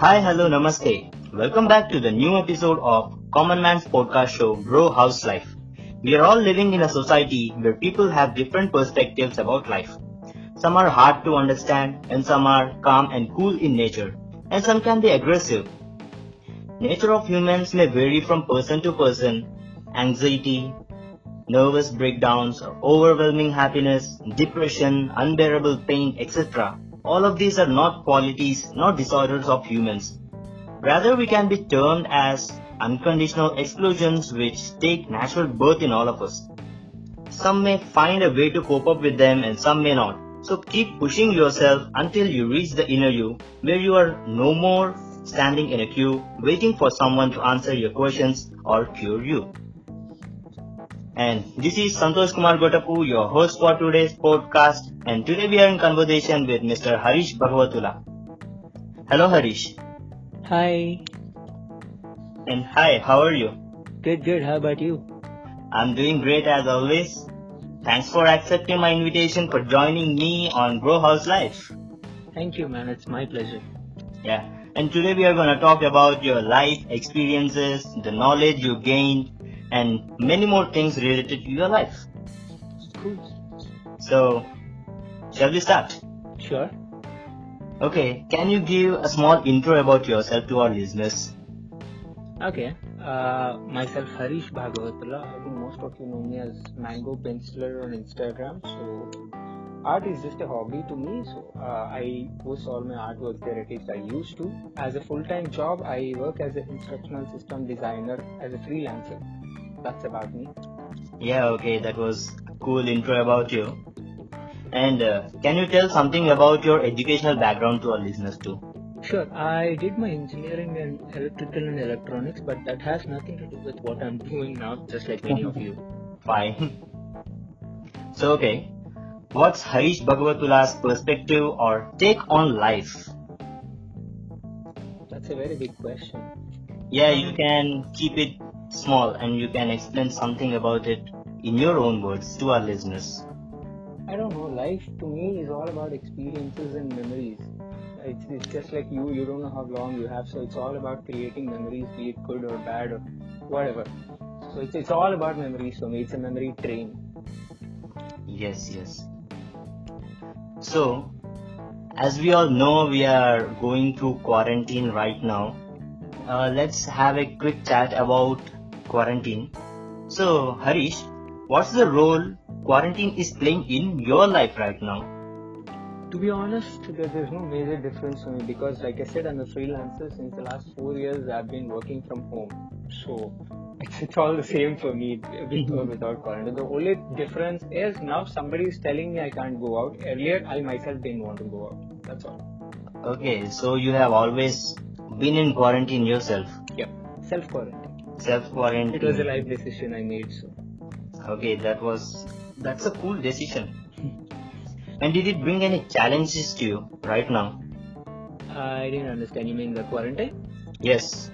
Hi, hello, namaste. Welcome back to the new episode of Common Man's podcast show, Bro House Life. We are all living in a society where people have different perspectives about life. Some are hard to understand, and some are calm and cool in nature, and some can be aggressive. Nature of humans may vary from person to person. Anxiety, nervous breakdowns, overwhelming happiness, depression, unbearable pain, etc. All of these are not qualities, not disorders of humans. Rather, we can be termed as unconditional explosions which take natural birth in all of us. Some may find a way to cope up with them and some may not. So keep pushing yourself until you reach the inner you where you are no more standing in a queue waiting for someone to answer your questions or cure you. And this is Santosh Kumar Gotapu, your host for today's podcast. And today we are in conversation with Mr. Harish Bhagavatula. Hello Harish. Hi. And hi, how are you? Good, good. How about you? I'm doing great as always. Thanks for accepting my invitation for joining me on Bro House Life. Thank you, man. It's my pleasure. Yeah. And today we are going to talk about your life experiences, the knowledge you gained, and many more things related to your life. Cool. So, shall we start? Sure. Okay, can you give a small intro about yourself to our listeners? Okay. Uh, myself, Harish Bhagavatula. I think most of you know me as Mango Penciler on Instagram. So, art is just a hobby to me. So, uh, I post all my artwork there. At least I used to. As a full-time job, I work as an instructional system designer as a freelancer. That's about me. Yeah, okay, that was a cool intro about you. And uh, can you tell something about your educational background to our listeners too? Sure. I did my engineering in electrical and electronics, but that has nothing to do with what I'm doing now, just like many of you. Fine. So, okay, what's Harish Bhagavatula's perspective or take on life? That's a very big question. Yeah, you can keep it small and you can explain something about it in your own words to our listeners. I don't know. Life to me is all about experiences and memories. It's, it's just like you. You don't know how long you have, so it's all about creating memories, be it good or bad or whatever. So it's, it's all about memories for me. It's a memory train. Yes, yes. So, as we all know, we are going through quarantine right now. Uh, let's have a quick chat about quarantine. So, Harish, what's the role quarantine is playing in your life right now? To be honest, there's no major difference for me because, like I said, I'm a freelancer. Since the last four years, I've been working from home. So it's, it's all the same for me with or mm-hmm. without quarantine. The only difference is now somebody is telling me I can't go out. Earlier, I myself didn't want to go out. That's all. Okay, so you have always been in quarantine yourself. Yeah, self quarantine. Self quarantine. It was a life decision I made. So Okay, that was that's a cool decision. and did it bring any challenges to you right now? I didn't understand. You mean the quarantine? Yes.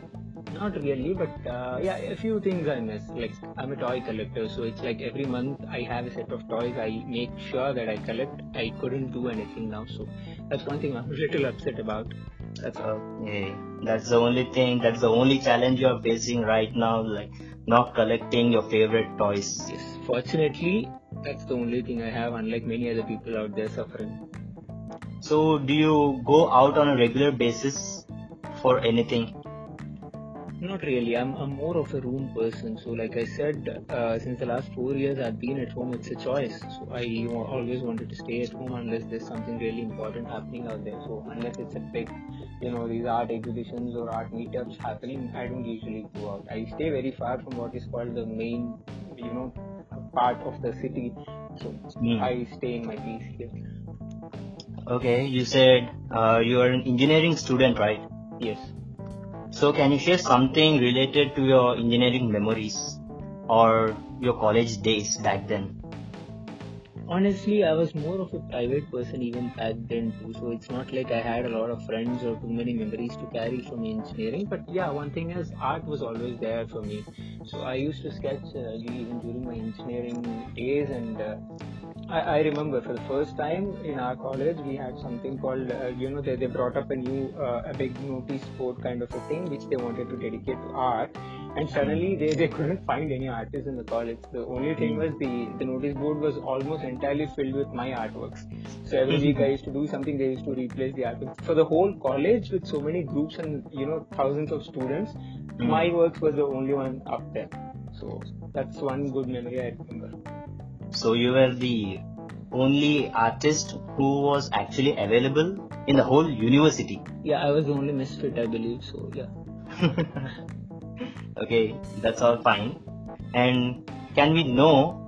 Not really, but uh, yeah, a few things I miss. Like I'm a toy collector, so it's like every month I have a set of toys. I make sure that I collect. I couldn't do anything now, so that's one thing I'm a little upset about. That's all. Okay, that's the only thing. That's the only challenge you are facing right now, like not collecting your favorite toys. Yes, fortunately, that's the only thing I have. Unlike many other people out there suffering. So, do you go out on a regular basis for anything? Not really. I'm, I'm more of a room person. So, like I said, uh, since the last four years I've been at home, it's a choice. So, I always wanted to stay at home unless there's something really important happening out there. So, unless it's a big, you know, these art exhibitions or art meetups happening, I don't usually go out. I stay very far from what is called the main, you know, part of the city. So, Hmm. I stay in my peace here. Okay, you said uh, you are an engineering student, right? Yes. So, can you share something related to your engineering memories or your college days back then? Honestly, I was more of a private person even back then too. So it's not like I had a lot of friends or too many memories to carry from engineering. But yeah, one thing is art was always there for me. So I used to sketch uh, even during my engineering days, and uh, I, I remember for the first time in our college we had something called uh, you know they, they brought up a new uh, a big notice board kind of a thing which they wanted to dedicate to art. And suddenly they, they couldn't find any artists in the college. The only thing was the the notice board was almost entirely filled with my artworks. So every week i used to do something they used to replace the artworks. For the whole college with so many groups and you know thousands of students Hmm. my works was the only one up there. So that's one good memory i remember So you were the only artist who was actually available in the whole university. yeah i was the only misfit i believe so yeah okay, that's all fine. And can we know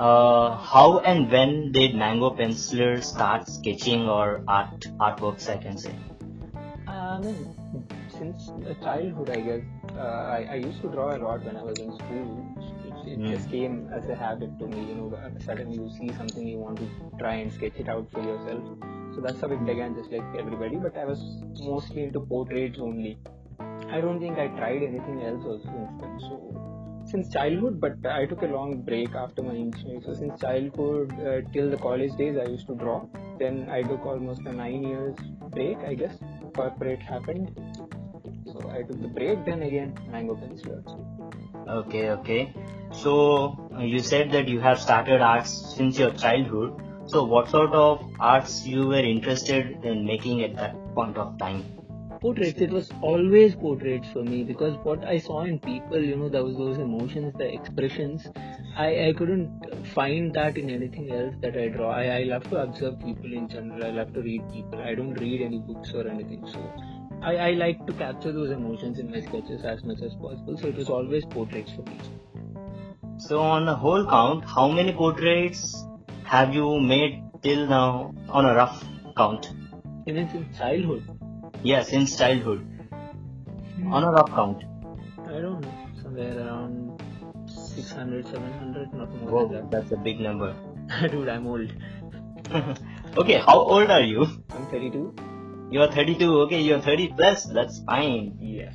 uh, how and when did Mango Penciler start sketching or art artworks? I can say. I mean, since uh, childhood, I guess uh, I, I used to draw a lot when I was in school. It, Hmm. just came as a habit to me. You know, suddenly you see something you want to try and sketch it out for yourself. So that's how it began, just like everybody. But I was mostly into portraits only. I don't think I tried anything else also since then. So since childhood, but I took a long break after my engineering. So since childhood uh, till the college days, I used to draw. Then I took almost a nine years break, I guess. Corporate happened, so I took the break. Then again, mango pencil. Okay, okay. So uh, you said that you have started arts since your childhood. So what sort of arts you were interested in making at that point of time? Portraits. It was always portraits for me because what I saw in people, you know, those those emotions, the expressions. I, I couldn't find that in anything else that I draw. I, I love to observe people in general. I love to read people. I don't read any books or anything. So I, I like to capture those emotions in my sketches as much as possible. So it was always portraits for me. So on a whole count, how many portraits have you made till now on a rough count? Even since childhood. Yeah, since childhood. On a rough count. I don't know. Somewhere around 600, 700, not more Whoa, than that's a big number. Dude, I'm old. okay, how old are you? I'm 32. You are 32. Okay, you're 30 plus. That's fine. Yes.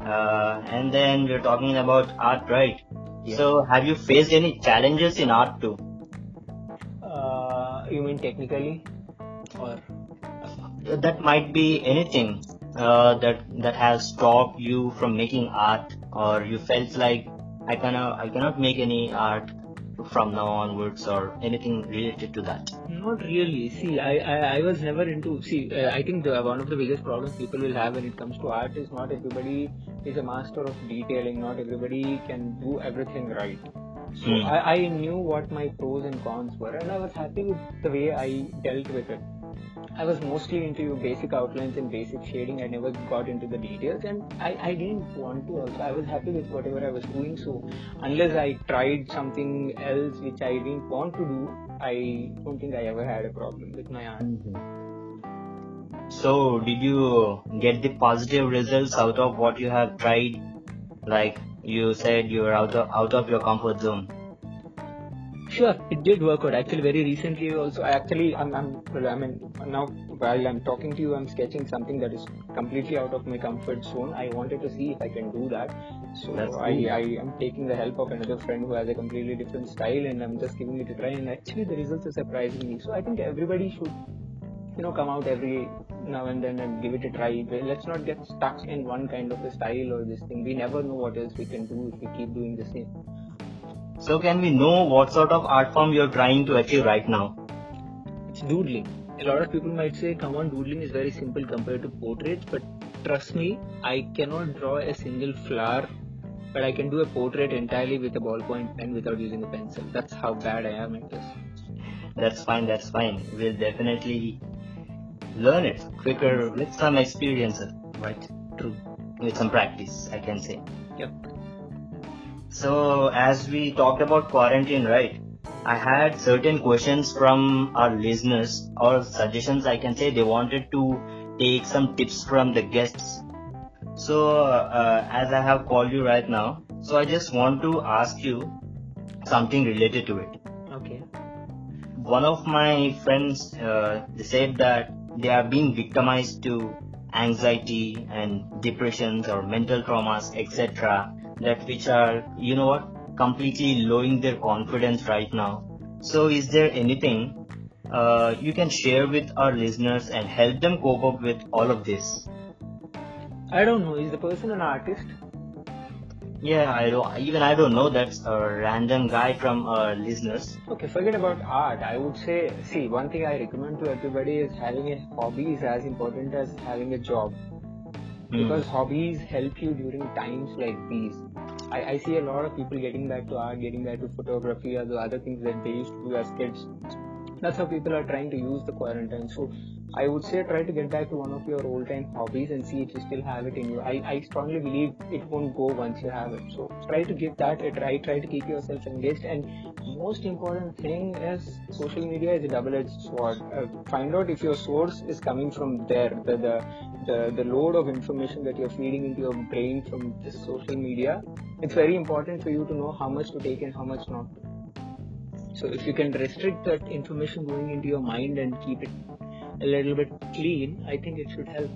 Uh, and then we're talking about art, right? Yeah. So, have you faced any challenges in art too? Uh, you mean technically? Or That might be anything uh, that that has stopped you from making art, or you felt like I cannot I cannot make any art from now onwards, or anything related to that. not really. See, I, I, I was never into. See, uh, I think the, one of the biggest problems people will have when it comes to art is not everybody is a master of detailing. Not everybody can do everything right. So Hmm. I, I knew what my pros and cons were, and I was happy with the way I dealt with it. I was mostly into basic outlines and basic shading. I never got into the details, and I, I didn't want to. Also, I was happy with whatever I was doing. So unless I tried something else which I didn't want to do, I don't think I ever had a problem with my art. Mm-hmm. So, did you get the positive results out of what you have tried? Like you said, you were out of out of your comfort zone. Sure, it did work out. Actually, very recently also, I actually, I'm, I'm, well, I mean, now while I'm talking to you, I'm sketching something that is completely out of my comfort zone. I wanted to see if I can do that. So I. I am taking the help of another friend who has a completely different style, and I'm just giving it a try. And actually, the results are surprising me. So I think everybody should, you know, come out every now and then and give it a try. Let's not get stuck in one kind of a style or this thing. We never know what else we can do if we keep doing the same. So, can we know what sort of art form you're trying to achieve right now? It's doodling. A lot of people might say, come on, doodling is very simple compared to portraits, but trust me, I cannot draw a single flower, but I can do a portrait entirely with a ballpoint pen without using a pencil. That's how bad I am at this. That's fine. That's fine. We'll definitely learn it quicker with some experience, right? True. With some practice, I can say. Yep. So, as we talked about quarantine, right? I had certain questions from our listeners or suggestions. I can say they wanted to take some tips from the guests. So, uh, as I have called you right now, so I just want to ask you something related to it. Okay. One of my friends uh, they said that they are being victimized to anxiety and depressions or mental traumas, etc. That which are, you know what, completely lowering their confidence right now. So, is there anything uh, you can share with our listeners and help them cope up with all of this? I don't know. Is the person an artist? Yeah, I don't. Even I don't know. That's a random guy from our listeners. Okay, forget about art. I would say, see, one thing I recommend to everybody is having a hobby is as important as having a job. Hmm. Because hobbies help you during times like these. I, I see a lot of people getting back to art, getting back to photography, or the other things that they used to do as kids. That's how people are trying to use the quarantine. So I would say try to get back to one of your old time hobbies and see if you still have it in you. I, I strongly believe it won't go once you have it. So try to give that a try, try to keep yourself engaged. And most important thing is social media is a double edged sword. Uh, find out if your source is coming from there. The, the the the load of information that you're feeding into your brain from this social media. It's very important for you to know how much to take and how much not. So if you can restrict that information going into your mind and keep it a little bit clean, I think it should help.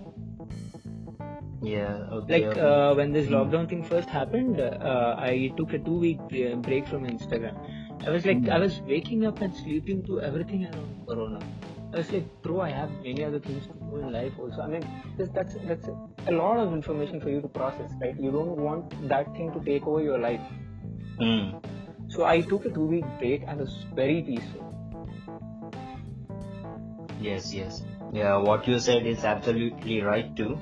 Yeah. Okay. Like okay. uh, when this lockdown thing first happened, uh, I took a two week break from Instagram. I was like, I was waking up and sleeping to everything around Corona. I was like, bro, I have many other things to do in life also. I mean, that's that's a lot of information for you to process, right? You don't want that thing to take over your life. Hmm. So I took a two week break and it was very peaceful. Yes, yes. Yeah, what you said is absolutely right too.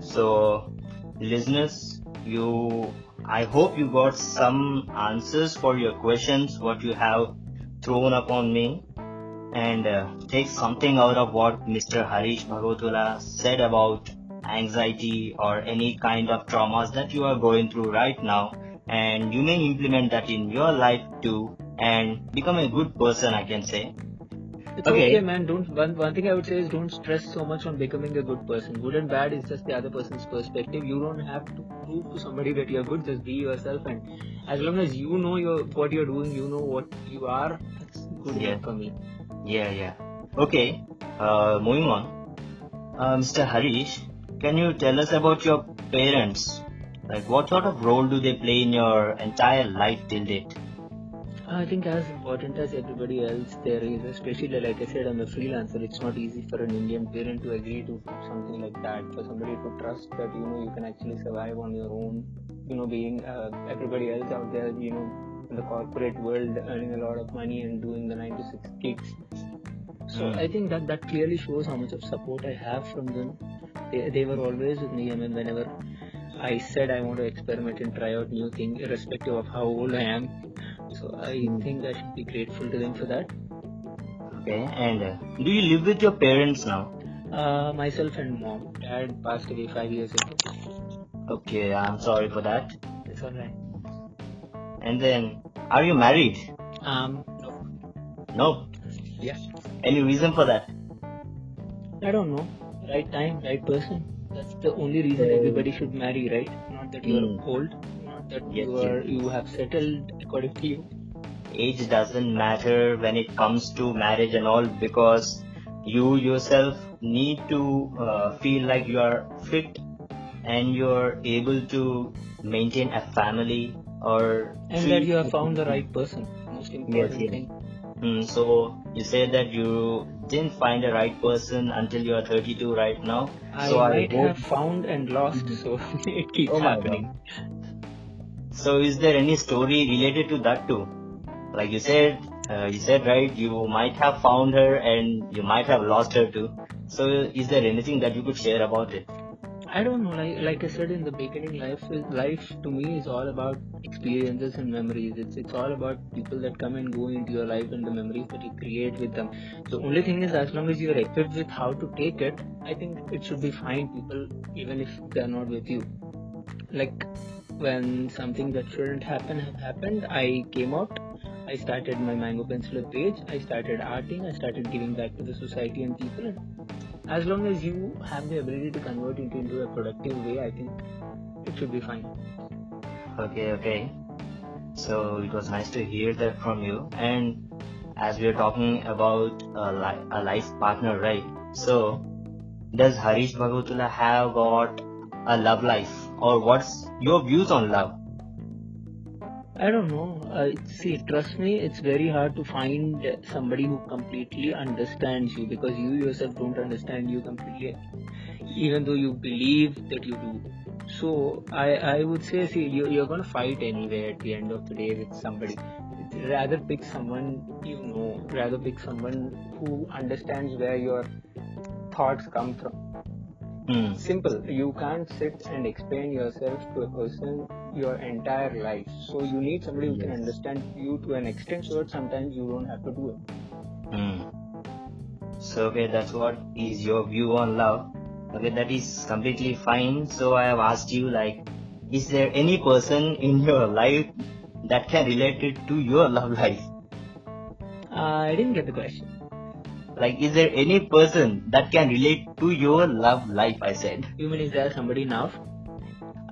So, listeners, you, I hope you got some answers for your questions, what you have thrown upon me, and uh, take something out of what Mr. Harish Bhagavatula said about anxiety or any kind of traumas that you are going through right now, and you may implement that in your life too, and become a good person, I can say. It's Okay. okay, man. Don't one one thing I would say is don't stress so much on becoming a good person. Good and bad is just the other person's perspective. You don't have to prove to somebody that you're good. Just be yourself, and as long as you know your what you're doing, you know what you are. That's good Yeah. enough for me. Yeah, yeah. Okay, uh, moving on. Uh, Mr. Harish, can you tell us about your parents? Like, what sort of role do they play in your entire life till date? I think as important as everybody else there is, especially like I said, I'm a freelancer. It's not easy for an Indian parent to agree to something like that. For somebody to trust that you know you can actually survive on your own. You know, being uh, everybody else out there, you know, in the corporate world, earning a lot of money and doing the nine to six gigs. So Hmm. I think that that clearly shows how much of support I have from them. They, they were always with me. I mean, whenever I said I want to experiment and try out new things, irrespective of how old I am. So I think I should be grateful to them for that. Okay, and uh, do you live with your parents now? Uh, myself and mom. Dad passed away five years ago. Okay, I'm sorry for that. It's alright. And then, are you married? Um, no. No. Yeah. Any reason for that? I don't know. Right time, right person. That's the only reason everybody should marry, right? Not that you're Hmm. old, that Yes, you are you have settled according to you. age doesn't matter when it comes to marriage and all because you yourself need to uh, feel like you are fit and you're able to maintain a family or And that you have found the right person. Most important yes. thing. Hmm, so you said that you didn't find the right person until you are 32 right now I so might hope- have found and lost, so it keeps Oh happening. So is there any story related to that too? Like you said, uh, you said right, you might have found her and you might have lost her too. So is there anything that you could share about it? I don't know. Like like I said in the beginning, life is life to me is all about experiences and memories. It's it's all about people that come and go into your life and the memories that you create with them. The only thing is, as long as you're equipped with how to take it, I think it should be fine. People, even if they're not with you, like when something that shouldn't happen have happened, I came out. I started my Mango Penciler page. I started arting. I started giving back to the society and people. As long as you have the ability to convert it into a productive way, I think it should be fine. Okay, okay. So it was nice to hear that from you. And as we are talking about a, li- a life partner, right? So does Harish Bhagavatula have got a love life or what's your views on love? I don't know. Uh, see, trust me, it's very hard to find somebody who completely understands you because you yourself don't understand you completely, even though you believe that you do. So I, I would say, see, you, you're gonna fight anyway at the end of the day with somebody. Rather pick someone you know. Rather pick someone who understands where your thoughts come from. Hmm. Simple. You can't sit and explain yourself to a person your entire life. So you need somebody who can understand you to an extent so that sometimes you don't have to do it. Hmm. So okay, that's what is your view on love. Okay, that is completely fine. So I have asked you like, is there any person in your life that can relate it to your love life? Uh, I didn't get the question. Like, is there any person that can relate to your love life? I said. You mean is there somebody now?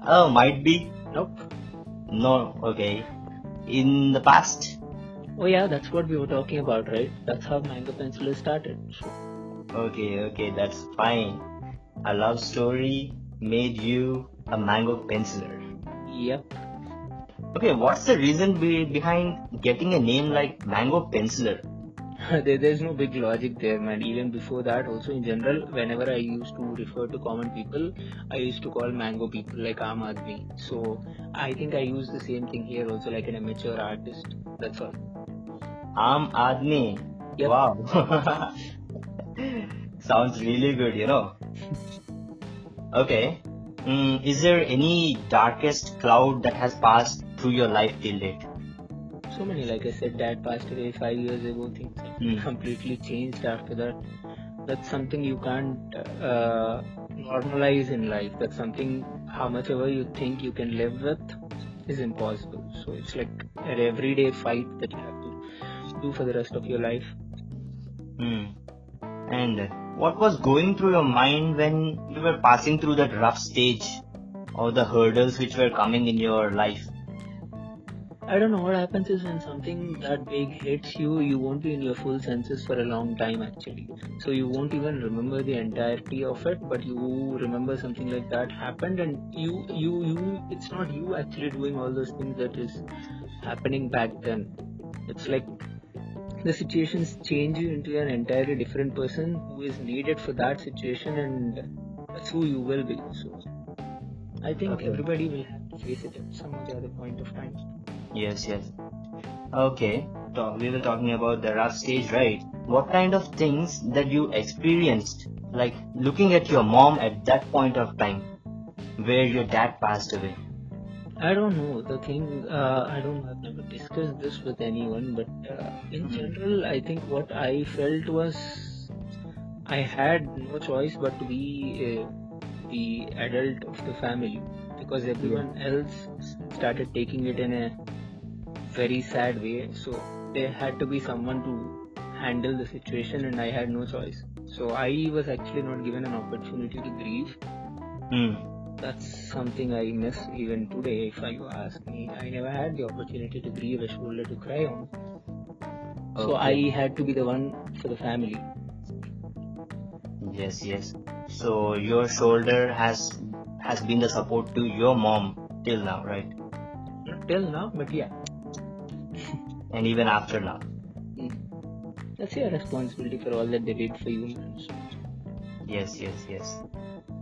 Oh, might be. Nope. No. Okay. In the past. Oh yeah, that's what we were talking about, right? That's how Mango Pencil started. Okay. Okay. That's fine. A love story made you a mango penciler. yep. Okay, what's the reason be- behind getting a name like Mango Penciler? there, there's no big logic there, man. Even before that, also in general, whenever I used to refer to common people, I used to call mango people like Aam. So I think I use the same thing here also, like an amateur artist. That's all. Aam Aadmi. Yep. Wow. Sounds really good, you know. Okay. Mm, is there any darkest cloud that has passed through your life till date? So many, like I said, dad passed away five years ago. Things Hmm. completely changed after that. That's something you can't uh, normalize in life. That's something, how much ever you think you can live with, is impossible. So it's like an everyday fight that you have to do for the rest of your life. Hmm. And what was going through your mind when you were passing through that rough stage or the hurdles which were coming in your life? I don't know what happens is when something that big hits you, you won't be in your full senses for a long time actually. So you won't even remember the entirety of it, but you remember something like that happened and you, you, you, it's not you actually doing all those things that is happening back then. It's like the situations change you into an entirely different person who is needed for that situation and that's who you will be. So I think Okay. everybody will have to face it at some other point of time. Yes, yes. Okay, so we were talking about the rough stage, right? What kind of things that you experienced, like looking at your mom at that point of time, where your dad passed away? I don't know. The thing, uh, I don't, I've never discussed this with anyone, but uh, in Mhm. general, I think what I felt was I had no choice but to be uh, the adult of the family because everyone else started taking it in a very sad way. So there had to be someone to handle the situation, and I had no choice. So I was actually not given an opportunity to grieve Hmm. that's something I miss even today. If you ask me, I never had the opportunity to grieve a shoulder to cry on. So I had to be the one for the family. Yes, yes. So your shoulder has has been the support to your mom till now, right? Not till now, but yeah, And even after now. Hmm. that's your responsibility for all that they did for you. Yes, yes, yes.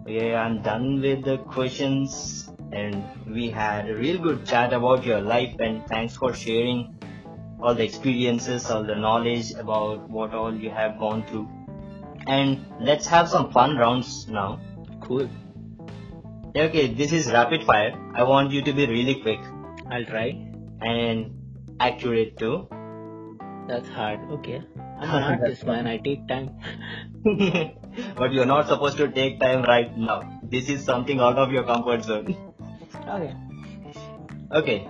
Okay, I'm done with the questions and we had a real good chat about your life and thanks for sharing all the experiences, all the knowledge about what all you have gone through. And let's have some fun rounds now. cool. Okay, this is rapid fire. I want you to be really quick I'll try. and accurate too. That's hard. Okay. I'm an artist, man. I take time. but you're not supposed to take time right now. This is something out of your comfort zone. Okay. Okay,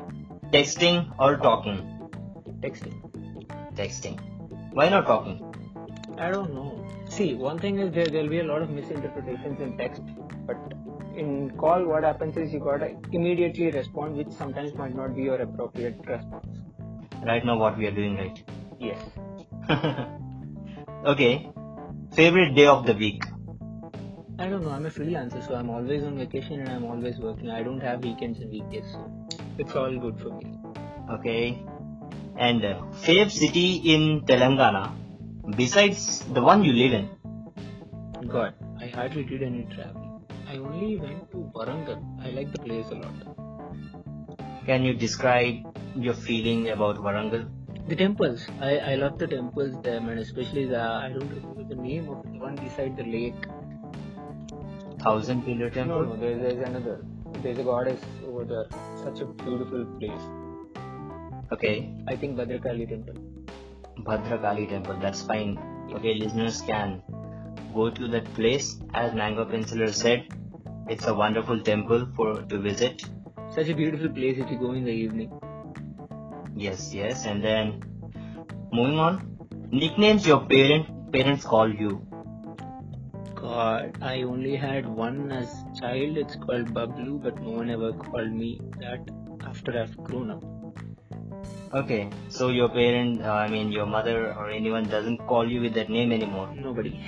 texting or talking? Texting. Texting. Why not talking? I don't know. See, one thing is there there'll be a lot of misinterpretations in text, but in call, what happens is you gotta immediately respond, which sometimes might not be your appropriate response. Right now, what we are doing, right? Yes. okay, favorite day of the week? I don't know. I'm a freelancer, so I'm always on vacation and I'm always working. I don't have weekends and weekdays, so it's all good for me. Okay. And uh, fave city in Telangana, besides the one you live in. God, I hardly did any traveling. I only went to Warangal. I like the place a lot. Can you describe your feeling about Warangal? The temples. I, I love the temples there, and especially the I don't remember the name of the one beside the lake. Thousand Pillar No, Temple? no, there's, there's another. There's a goddess over there. Such a beautiful place. Okay. I think Bhadrakali temple. Bhadrakali Temple, that's fine. Okay, listeners can go to that place. As Mango Penciler said, it's a wonderful temple for to visit. Such a beautiful place if you go in the evening. Yes, yes. And then moving on, nicknames your parent parents call you. God, I only had one as child. It's called Bablu, but no one ever called me that after I've grown up. Okay, so your parent, uh, I mean your mother or anyone doesn't call you with that name anymore. Nobody.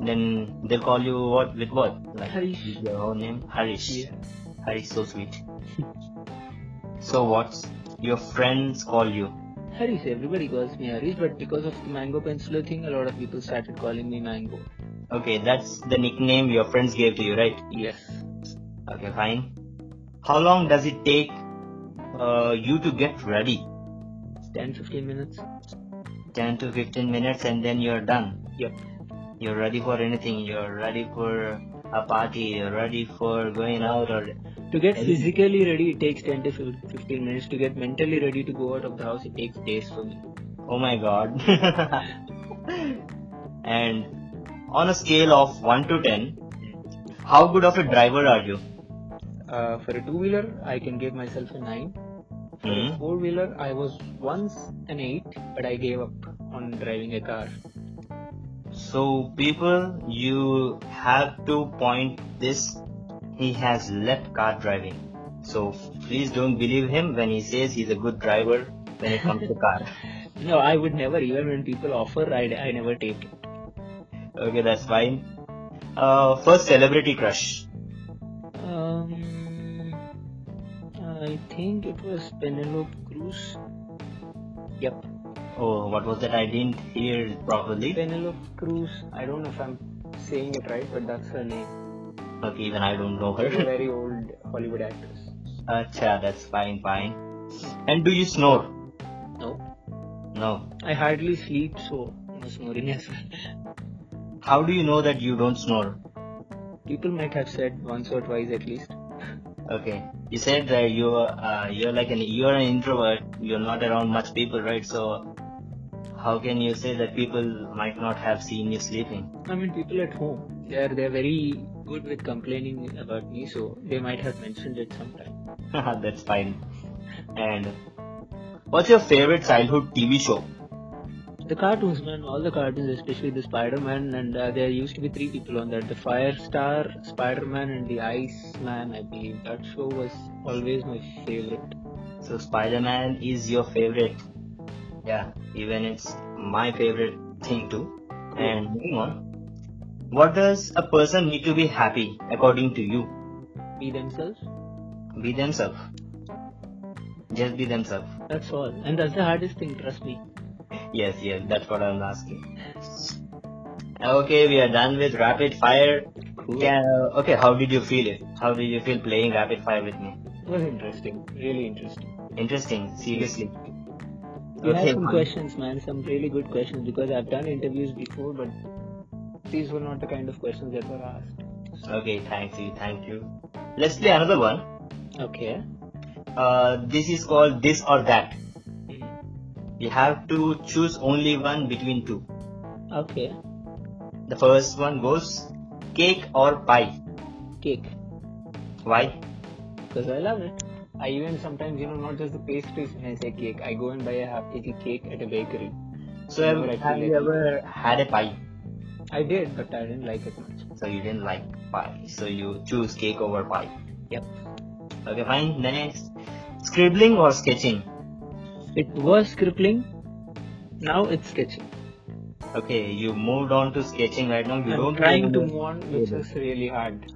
Then they'll call you what with what? Like Harish. your own name, Harish. Yeah. Harish, so sweet. so what's your friends call you? Harish, everybody calls me Harish, but because of the mango penciler thing, a lot of people started calling me Mango. Okay, that's the nickname your friends gave to you, right? Yes. Okay, fine. How long does it take uh, you to get ready? 10 15 minutes. 10 to 15 minutes and then you're done. Yep. You're ready for anything. You're ready for a party. You're ready for going out or To get physically ready, it takes 10 to 15 minutes. To get mentally ready to go out of the house, it takes days for me. oh my god. and on a scale of 1 to 10, how good of a driver are you? Uh, for a two wheeler, I can give myself a 9. For a Hmm. four wheeler, I was once an 8, but I gave up on driving a car. So people, you have to point this. He has left car driving. So please don't believe him when he says he's a good driver when it comes to car. No, I would never, even when people offer, I, I never take it. Okay, that's fine. Uh, first celebrity crush. Um, I think it was Penelope Cruz. Yep, Oh, what was that? I didn't hear properly. Penelope Cruz. I don't know if I'm saying it right, but that's her name. Okay, even I don't know her. very old Hollywood actress. Acha, that's fine, fine. And do you snore? No, No. I hardly sleep, so no snoring as well. How do you know that you don't snore? People might have said once or twice at least. Okay, you said that you uh, you're like an you're an introvert. You're not around much people, right? So how can you say that people might not have seen you sleeping? I mean, people at home, they're they're very good with complaining about me, so they might have mentioned it sometime. that's fine. And what's your favorite childhood TV show? The cartoons, man, all the cartoons, especially the Spider-Man, and uh, there used to be three people on that: the Firestar, Spider-Man, and the Iceman. I believe that show was always my favorite. So Spider-Man is your favorite. Yeah, even it's my favorite thing too. And moving on, what does a person need to be happy according to you? Be themselves. Be themselves. Just be themselves. That's all, and that's the hardest thing. Trust me. Yes, yes, that's what I'm asking. Okay, we are done with rapid fire. Cool. Yeah, okay, how did you feel it? How did you feel playing rapid fire with me? It was interesting, really interesting. Interesting, seriously. You Okay, had some questions, man, some really good questions because I've done interviews before, but these were not the kind of questions that were asked. Okay, thank you, thank you. Let's play another one. Okay. Uh, this is called this or that. Mhm. You have to choose only one between two. Okay. The first one goes cake or pie. Cake. Why? Because I love it. I even sometimes, you know, not just the pastries when I say cake, I go and buy a half kg cake at a bakery. So have, have you ever had a pie? I did, but I didn't like it much. So you didn't like pie. So you choose cake over pie. Yep. Okay, fine. Next, scribbling or sketching? It was scribbling, now it's sketching. Okay, you moved on to sketching right now. You I'm don't trying to move on, which is really hard.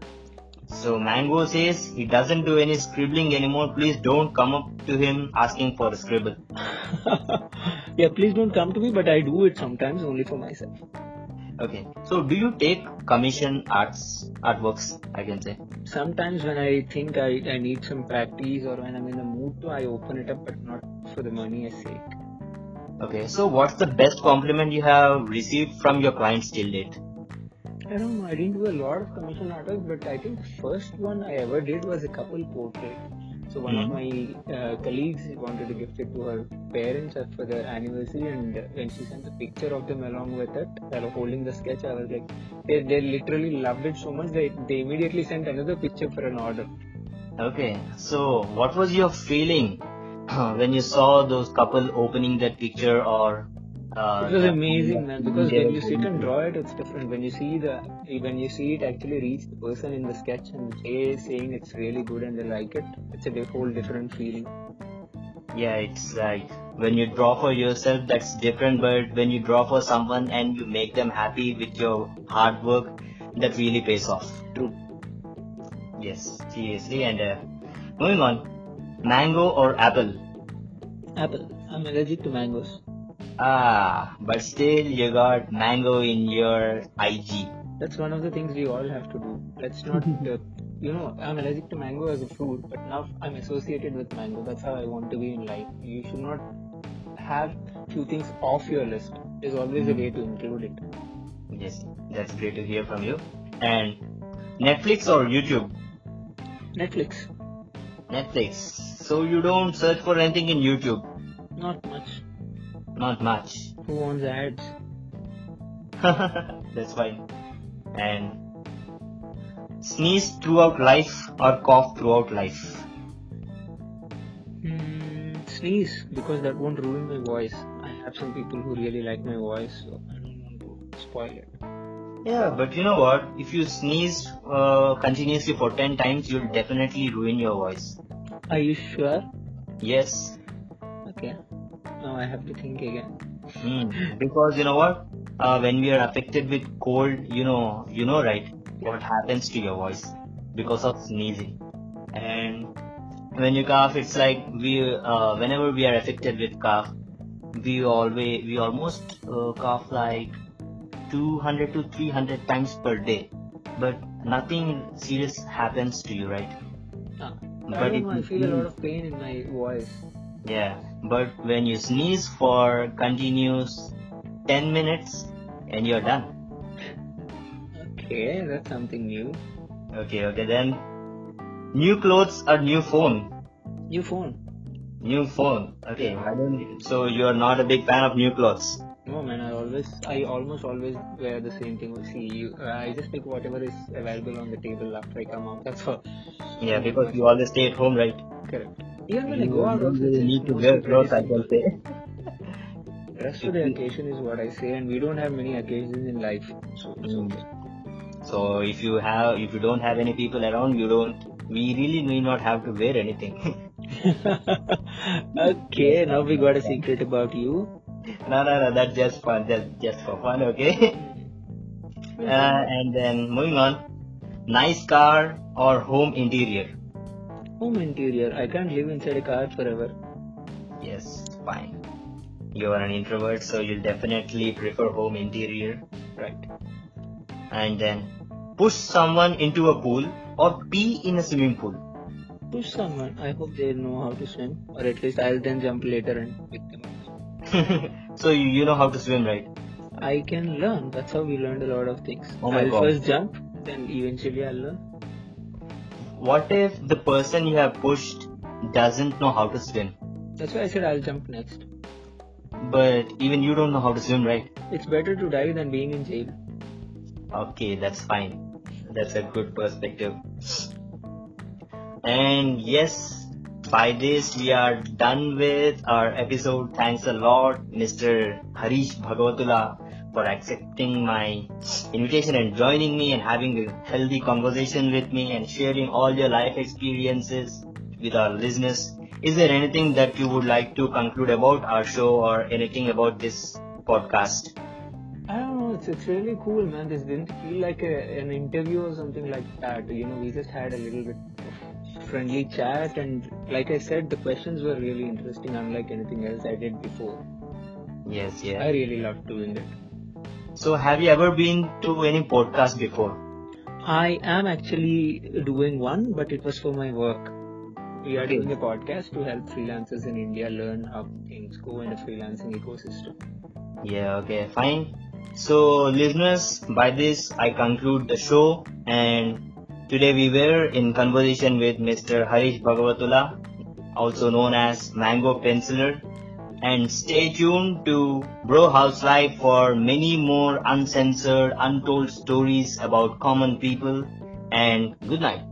So Mango says he doesn't do any scribbling anymore. Please don't come up to him asking for a scribble. yeah, please don't come to me, but I do it sometimes only for myself. Okay. So do you take commission arts artworks? I can say. Sometimes when I think I, I need some practice or when I'm in the mood to, I open it up, but not for the money sake. Okay. So what's the best compliment you have received from your clients till date? I don't know. I didn't do a lot of commission artwork, but I think the first one I ever did was a couple portrait. So one Mhm. of my uh, colleagues wanted to gift it to her parents as for their anniversary, and when she sent a picture of them along with it, while holding the sketch, I was like, they, they literally loved it so much that they immediately sent another picture for an order. Okay. So what was your feeling when you saw those couple opening that picture or? Uh, It was amazing, man. Because when you sit and draw it, it's different. When you see the when you see it actually reach the person in the sketch and they saying it's really good and they like it, it's a whole different feeling. Yeah, it's like when you draw for yourself, that's different. But when you draw for someone and you make them happy with your hard work, that really pays off. True. Yes, seriously. And uh, moving on, mango or apple? Apple. I'm allergic to mangoes. Ah, but still you got mango in your IG. That's one of the things we all have to do. Let's not, uh, you know, I'm allergic to mango as a fruit, but now I'm associated with mango. That's how I want to be in life. You should not have few things off your list. There's always a way to include it. Yes, that's great to hear from you. And Netflix or YouTube? Netflix. Netflix. So you don't search for anything in YouTube? Not much. Not much. Who wants ads? That's fine. And sneeze throughout life or cough throughout life. Hmm, sneeze because that won't ruin my voice. I have some people who really like my voice, so I don't want to spoil it. Yeah, but you know what? If you sneeze uh, continuously for 10 times, you'll definitely ruin your voice. Are you sure? Yes. Okay. Now I have to think again. Hmm. Because you know what? Uh, when we are affected with cold, you know, you know, right? What happens to your voice because of sneezing. And when you cough, it's like we, uh, whenever we are affected with cough, we always, we almost uh, cough like 200 to 300 times per day. But nothing serious happens to you, right? Ah, But I if. I feel a lot of pain in my voice. Yeah, but when you sneeze for continuous 10 minutes and you're done. Okay, that's something new. Okay, okay, then new clothes or new phone? New phone. New phone. Okay, I don't. So you're not a big fan of new clothes. No man, I always, I almost always wear the same thing. See, you, uh, I just pick whatever is available on the table after I come out. That's all. Yeah, because you always stay at home, right? Correct. Even when I go out, don't really need to wear clothes, I can say. Dress for the occasion is what I say, and we don't have many occasions in life, so it's Mm. okay. So if you have, if you don't have any people around, you don't. We really need not have to wear anything. okay, now we got a secret about you. no, no, no. That's just fun. Just, just for fun, okay? Uh, and then moving on, nice car or home interior? Home interior. I can't live inside a car forever. Yes, fine. You are an introvert, so you'll definitely prefer home interior. Right. And then push someone into a pool or pee in a swimming pool. Push someone. I hope they know how to swim, or at least I'll then jump later and pick them up. so you, you know how to swim, right? I can learn. That's how we learned a lot of things. Oh my I'll God. first jump, then eventually I'll learn. What if the person you have pushed doesn't know how to swim? That's why I said I'll jump next. But even you don't know how to swim, right? It's better to die than being in jail. Okay, that's fine. That's a good perspective. And yes, by this we are done with our episode. Thanks a lot, Mr. Harish Bhagavatula, for accepting my invitation and joining me and having a healthy conversation with me and sharing all your life experiences with our listeners. Is there anything that you would like to conclude about our show or anything about this podcast? I don't know. it's it's really cool, man. This didn't feel like a, an interview or something like that. You know, we just had a little bit of friendly chat, and like I said, the questions were really interesting, unlike anything else I did before. Yes, yeah. I really loved doing it. So, have you ever been to any podcast before? I am actually doing one, but it was for my work. We are doing a podcast to help freelancers in India learn how things go in the freelancing ecosystem. Yeah, okay, fine. So, listeners, by this I conclude the show, and today we were in conversation with Mr. Harish Bhagavatula, also known as Mango Penciler. And stay tuned to Bro House Life for many more uncensored, untold stories about common people. And good night.